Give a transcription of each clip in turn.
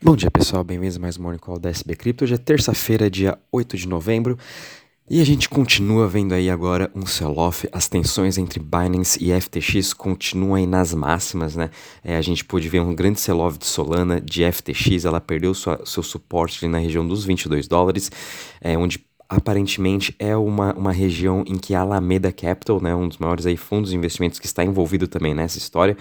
Bom dia pessoal, bem-vindos a mais um Morning Call da SB Crypto. Hoje é terça-feira, dia 8 de novembro, e a gente continua vendo aí agora um sell-off. As tensões entre Binance e FTX continuam aí nas máximas, né? É, a gente pôde ver um grande sell-off de Solana, de FTX, ela perdeu sua, seu suporte na região dos 22 dólares, é, onde aparentemente é uma, uma região em que a Alameda Capital, né, um dos maiores aí fundos de investimentos que está envolvido também nessa história,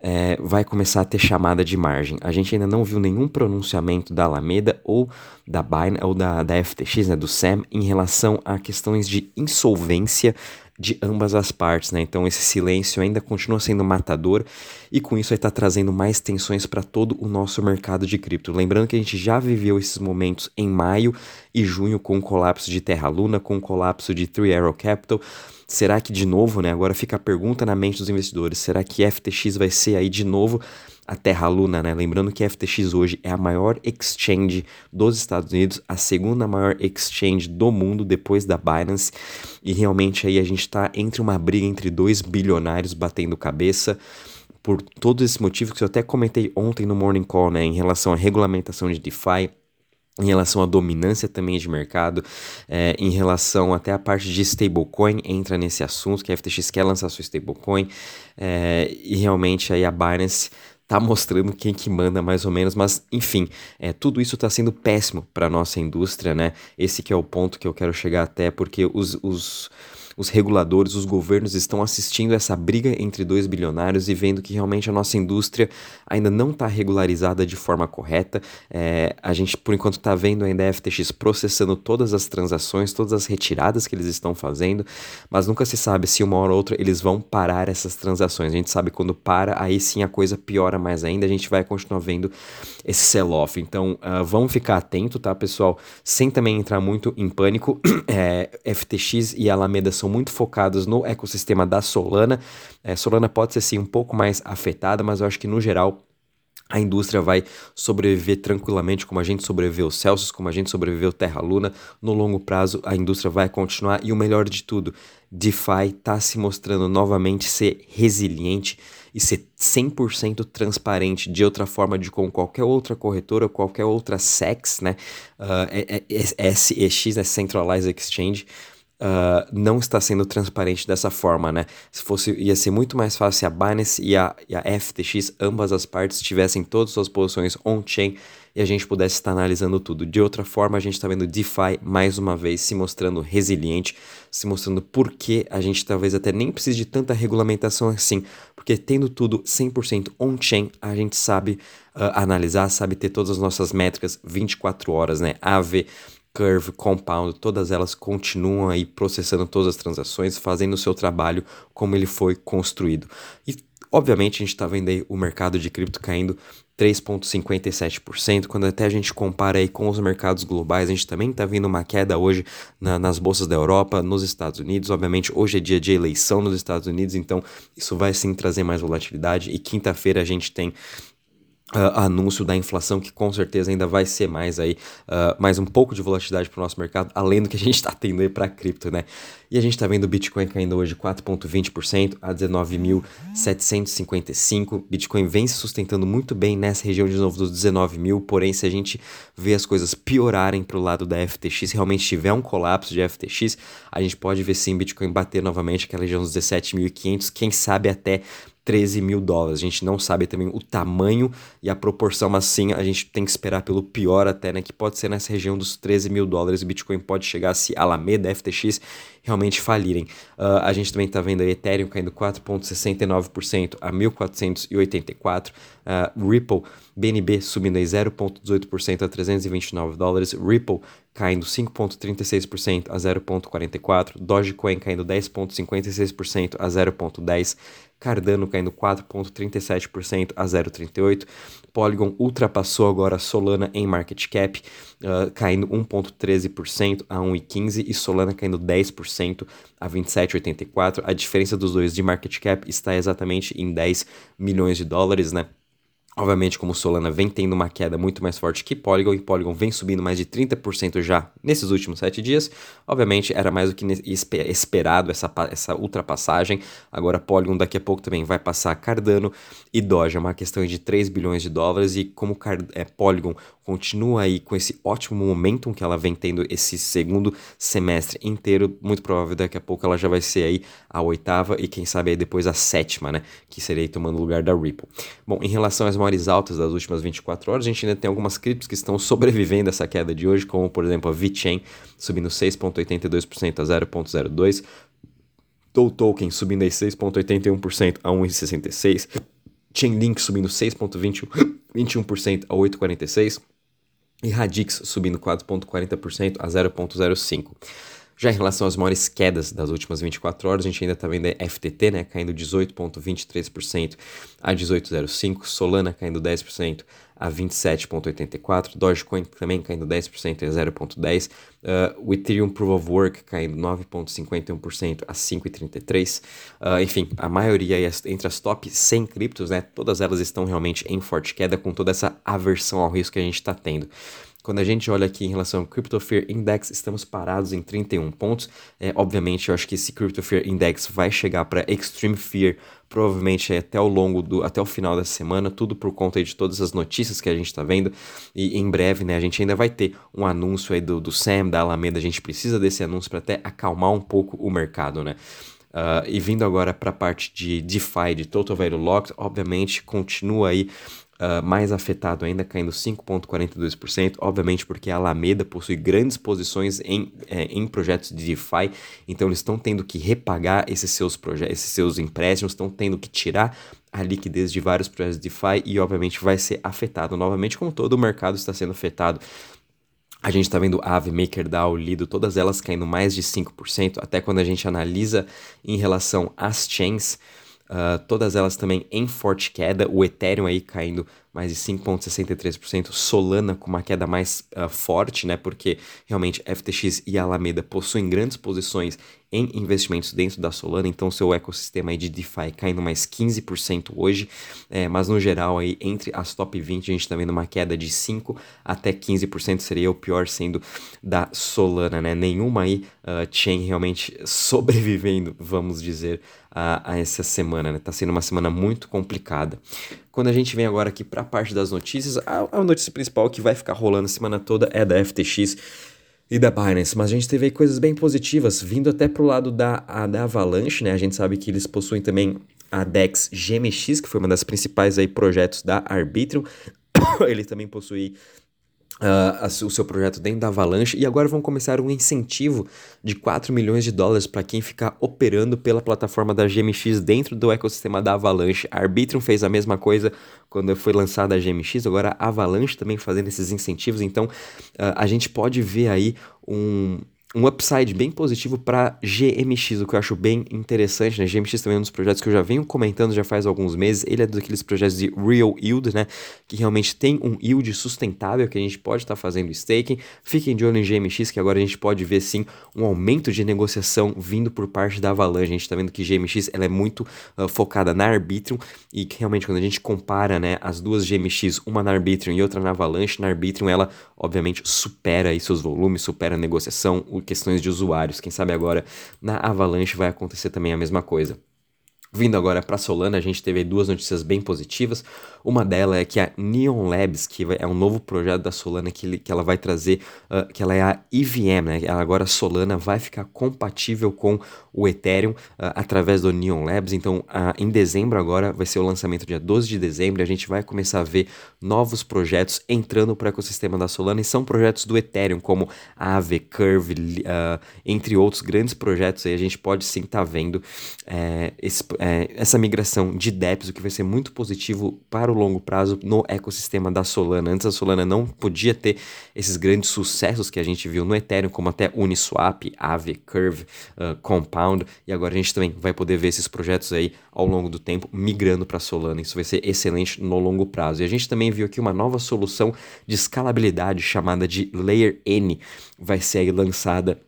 é, vai começar a ter chamada de margem. A gente ainda não viu nenhum pronunciamento da Alameda ou da Binance ou da, da FTX, né, do SAM, em relação a questões de insolvência de ambas as partes, né? Então esse silêncio ainda continua sendo matador e com isso vai estar tá trazendo mais tensões para todo o nosso mercado de cripto. Lembrando que a gente já viveu esses momentos em maio e junho com o colapso de Terra Luna, com o colapso de Three Arrow Capital. Será que de novo, né? Agora fica a pergunta na mente dos investidores: será que FTX vai ser aí de novo a Terra Luna, né? Lembrando que FTX hoje é a maior exchange dos Estados Unidos, a segunda maior exchange do mundo depois da Binance. E realmente aí a gente está entre uma briga entre dois bilionários batendo cabeça por todos esses motivos que eu até comentei ontem no Morning Call, né, em relação à regulamentação de DeFi, em relação à dominância também de mercado, é, em relação até a parte de stablecoin, entra nesse assunto, que a FTX quer lançar sua stablecoin, é, e realmente aí a Binance tá mostrando quem que manda mais ou menos, mas enfim, é, tudo isso está sendo péssimo para nossa indústria, né? Esse que é o ponto que eu quero chegar até, porque os, os os reguladores, os governos estão assistindo essa briga entre dois bilionários e vendo que realmente a nossa indústria ainda não está regularizada de forma correta. É, a gente, por enquanto, está vendo ainda a FTX processando todas as transações, todas as retiradas que eles estão fazendo, mas nunca se sabe se uma hora ou outra eles vão parar essas transações. A gente sabe quando para, aí sim a coisa piora mais ainda, a gente vai continuar vendo esse sell-off. Então, uh, vamos ficar atento, tá, pessoal? Sem também entrar muito em pânico. É, FTX e Alameda são são muito focados no ecossistema da Solana. É, Solana pode ser sim um pouco mais afetada, mas eu acho que no geral a indústria vai sobreviver tranquilamente, como a gente sobreviveu Celsius, como a gente sobreviveu Terra Luna. No longo prazo, a indústria vai continuar e o melhor de tudo, DeFi está se mostrando novamente ser resiliente e ser 100% transparente de outra forma de como qualquer outra corretora, qualquer outra SEX, né? Uh, é, é, SEX, né? Centralized Exchange uh, não está sendo transparente dessa forma, né? Se fosse, ia ser muito mais fácil se a Binance e a, e a FTX, ambas as partes, tivessem todas as suas posições on-chain e a gente pudesse estar analisando tudo. De outra forma, a gente está vendo DeFi mais uma vez se mostrando resiliente, se mostrando por que a gente talvez até nem precise de tanta regulamentação assim, porque tendo tudo 100% on-chain, a gente sabe uh, analisar, sabe ter todas as nossas métricas 24 horas, né? AV Curve, Compound, todas elas continuam aí processando todas as transações, fazendo o seu trabalho como ele foi construído. E obviamente a gente está vendo aí o mercado de cripto caindo 3,57%. Quando até a gente compara aí com os mercados globais, a gente também está vendo uma queda hoje na, nas bolsas da Europa, nos Estados Unidos. Obviamente, hoje é dia de eleição nos Estados Unidos, então isso vai sim trazer mais volatilidade. E quinta-feira a gente tem Uh, anúncio da inflação que com certeza ainda vai ser mais aí uh, mais um pouco de volatilidade para o nosso mercado além do que a gente está tendo aí para cripto né? E a gente está vendo o Bitcoin caindo hoje 4,20% a 19.755 Bitcoin vem se sustentando muito bem nessa região de novo dos 19 mil porém se a gente vê as coisas piorarem para o lado da FTX realmente tiver um colapso de FTX a gente pode ver sim Bitcoin bater novamente aquela região dos 17.500 quem sabe até 13 mil dólares. A gente não sabe também o tamanho e a proporção, mas sim a gente tem que esperar pelo pior até, né? Que pode ser nessa região dos 13 mil dólares. O Bitcoin pode chegar se Alameda, FTX realmente falirem. Uh, a gente também está vendo a Ethereum caindo 4,69% a 1.484. Uh, Ripple, BNB subindo aí 0,18% a 329 dólares. Ripple caindo 5,36% a 0,44. Dogecoin caindo 10,56% a 0,10. Cardano caindo 4,37% a 0,38%. Polygon ultrapassou agora Solana em market cap, uh, caindo 1,13% a 1,15% e Solana caindo 10% a 27,84%. A diferença dos dois de market cap está exatamente em 10 milhões de dólares, né? Obviamente, como Solana vem tendo uma queda muito mais forte que Polygon, e Polygon vem subindo mais de 30% já nesses últimos 7 dias, obviamente era mais do que esperado essa, essa ultrapassagem. Agora, Polygon daqui a pouco também vai passar Cardano e Doge, é uma questão de 3 bilhões de dólares. E como Card é, Polygon continua aí com esse ótimo momentum que ela vem tendo esse segundo semestre inteiro, muito provável daqui a pouco ela já vai ser aí a oitava e quem sabe aí depois a sétima, né? Que seria aí tomando o lugar da Ripple. Bom, em relação às maiores altas das últimas 24 horas, a gente ainda tem algumas criptos que estão sobrevivendo a essa queda de hoje, como por exemplo a VeChain subindo 6,82% a 0,02%, Dow Token subindo aí 6,81% a 1,66%, Chainlink subindo 6,21% a 8,46% e Radix subindo 4,40% a 0,05%. Já em relação às maiores quedas das últimas 24 horas, a gente ainda está vendo FTT né, caindo 18,23% a 18,05%, Solana caindo 10% a 27,84%, Dogecoin também caindo 10% a 0,10%, uh, o Ethereum Proof of Work caindo 9,51% a 5,33%, uh, enfim, a maioria entre as top 100 criptos, né, todas elas estão realmente em forte queda com toda essa aversão ao risco que a gente está tendo. Quando a gente olha aqui em relação ao Crypto Fear Index, estamos parados em 31 pontos. É, obviamente, eu acho que esse Crypto Fear Index vai chegar para Extreme Fear provavelmente até o longo do até o final da semana, tudo por conta de todas as notícias que a gente está vendo. E em breve, né, a gente ainda vai ter um anúncio aí do, do Sam, da Alameda. A gente precisa desse anúncio para até acalmar um pouco o mercado, né? Uh, e vindo agora para a parte de DeFi, de Total Value Locked, obviamente continua aí Uh, mais afetado ainda, caindo 5,42%, obviamente porque a Alameda possui grandes posições em, é, em projetos de DeFi, então eles estão tendo que repagar esses seus, esses seus empréstimos, estão tendo que tirar a liquidez de vários projetos de DeFi e obviamente vai ser afetado novamente, como todo o mercado está sendo afetado. A gente está vendo Aave, MakerDAO, Lido, todas elas caindo mais de 5%, até quando a gente analisa em relação às chains, Uh, todas elas também em forte queda, o Ethereum aí caindo mais de 5,63%, Solana com uma queda mais uh, forte, né? Porque realmente FTX e Alameda possuem grandes posições em investimentos dentro da Solana, então seu ecossistema de DeFi caindo mais 15% hoje, é, mas no geral aí entre as top 20 a gente está vendo uma queda de 5 até 15% seria o pior sendo da Solana, né? Nenhuma aí uh, chain realmente sobrevivendo, vamos dizer, a, a essa semana, né? Tá sendo uma semana muito complicada. Quando a gente vem agora aqui para parte das notícias, a, a notícia principal que vai ficar rolando a semana toda é da FTX e da Binance, mas a gente teve aí coisas bem positivas, vindo até pro lado da, a, da Avalanche, né? A gente sabe que eles possuem também a DEX GMX, que foi uma das principais aí projetos da Arbitrum. Ele também possui Uh, o seu projeto dentro da Avalanche e agora vão começar um incentivo de 4 milhões de dólares para quem ficar operando pela plataforma da GMX dentro do ecossistema da Avalanche. A Arbitrum fez a mesma coisa quando foi lançada a GMX, agora a Avalanche também fazendo esses incentivos, então uh, a gente pode ver aí um, um upside bem positivo para GMX, o que eu acho bem interessante, né? GMX também é um dos projetos que eu já venho comentando já faz alguns meses. Ele é daqueles projetos de real yield, né? Que realmente tem um yield sustentável que a gente pode estar tá fazendo staking. Fiquem de olho em GMX, que agora a gente pode ver sim um aumento de negociação vindo por parte da Avalanche. A gente está vendo que GMX ela é muito uh, focada na Arbitrum e que realmente quando a gente compara, né, as duas GMX, uma na Arbitrum e outra na Avalanche, na Arbitrum ela obviamente supera aí seus volumes, supera a negociação, questões de usuários. Quem sabe agora na Avalanche vai acontecer também a mesma coisa. Vindo agora para Solana, a gente teve duas notícias bem positivas. Uma delas é que a Neon Labs, que é um novo projeto da Solana que, que ela vai trazer, uh, que ela é a EVM, né? Agora a Solana vai ficar compatível com o Ethereum uh, através do Neon Labs. Então, uh, em dezembro agora vai ser o lançamento dia 12 de dezembro. A gente vai começar a ver novos projetos entrando para o ecossistema da Solana e são projetos do Ethereum, como Aave, Curve, entre outros grandes projetos. Aí a gente pode sim estar tá vendo eh, esse é, essa migração de DEPs, o que vai ser muito positivo para o longo prazo no ecossistema da Solana. Antes a Solana não podia ter esses grandes sucessos que a gente viu no Ethereum, como até Uniswap, Aave, Curve, uh, Compound, e agora a gente também vai poder ver esses projetos aí ao longo do tempo migrando para Solana. Isso vai ser excelente no longo prazo. E a gente também viu aqui uma nova solução de escalabilidade chamada de Layer N, vai ser lançada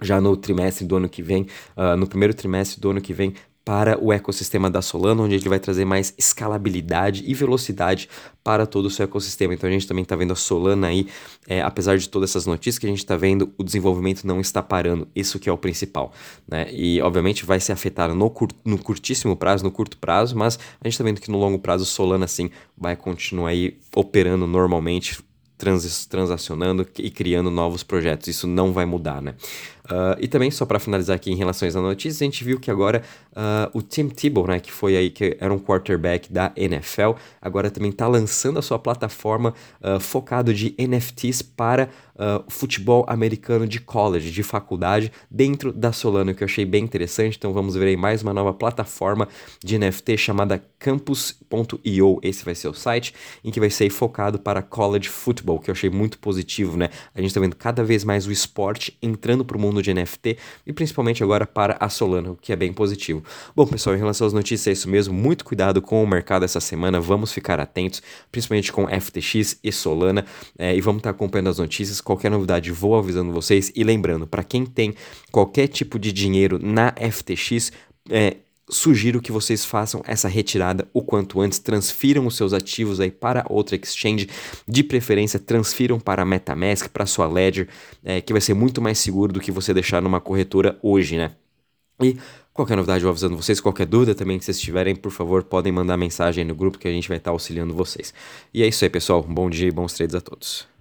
já no trimestre do ano que vem, uh, no primeiro trimestre do ano que vem, para o ecossistema da Solana, onde ele vai trazer mais escalabilidade e velocidade para todo o seu ecossistema. Então a gente também está vendo a Solana aí, é, apesar de todas essas notícias que a gente está vendo, o desenvolvimento não está parando. Isso que é o principal. Né? E obviamente vai ser afetado no, cur no curtíssimo prazo, no curto prazo, mas a gente está vendo que no longo prazo Solana sim vai continuar aí operando normalmente, trans, transacionando e criando novos projetos. Isso não vai mudar, né? Uh, e também, só para finalizar aqui em relação às notícias, a gente viu que agora uh, o Tim Tebow, né, que foi aí, que era um quarterback da NFL, agora também está lançando a sua plataforma uh, focado de NFTs para o futebol americano de college, de faculdade, dentro da Solana, que eu achei bem interessante. Então vamos ver aí mais uma nova plataforma de NFT chamada campus.io, esse vai ser o site, em que vai ser focado para college football, que eu achei muito positivo, né? A gente está vendo cada vez mais o esporte entrando para o mundo de NFT e principalmente agora para a Solana, o que é bem positivo. Bom, pessoal, em relação às notícias, é isso mesmo. Muito cuidado com o mercado essa semana. Vamos ficar atentos, principalmente com FTX e Solana, é, e vamos estar acompanhando as notícias. Qualquer novidade, vou avisando vocês. E lembrando, para quem tem qualquer tipo de dinheiro na FTX, é, sugiro que vocês façam essa retirada o quanto antes, transfiram os seus ativos aí para outra exchange, de preferência transfiram para a MetaMask, para a sua Ledger, é, que vai ser muito mais seguro do que você deixar numa corretora hoje, né? E qualquer novidade, eu vou avisando vocês, qualquer dúvida também que vocês tiverem, por favor, podem mandar mensagem no grupo que a gente vai estar auxiliando vocês. E é isso aí, pessoal. Bom dia e bons trades a todos.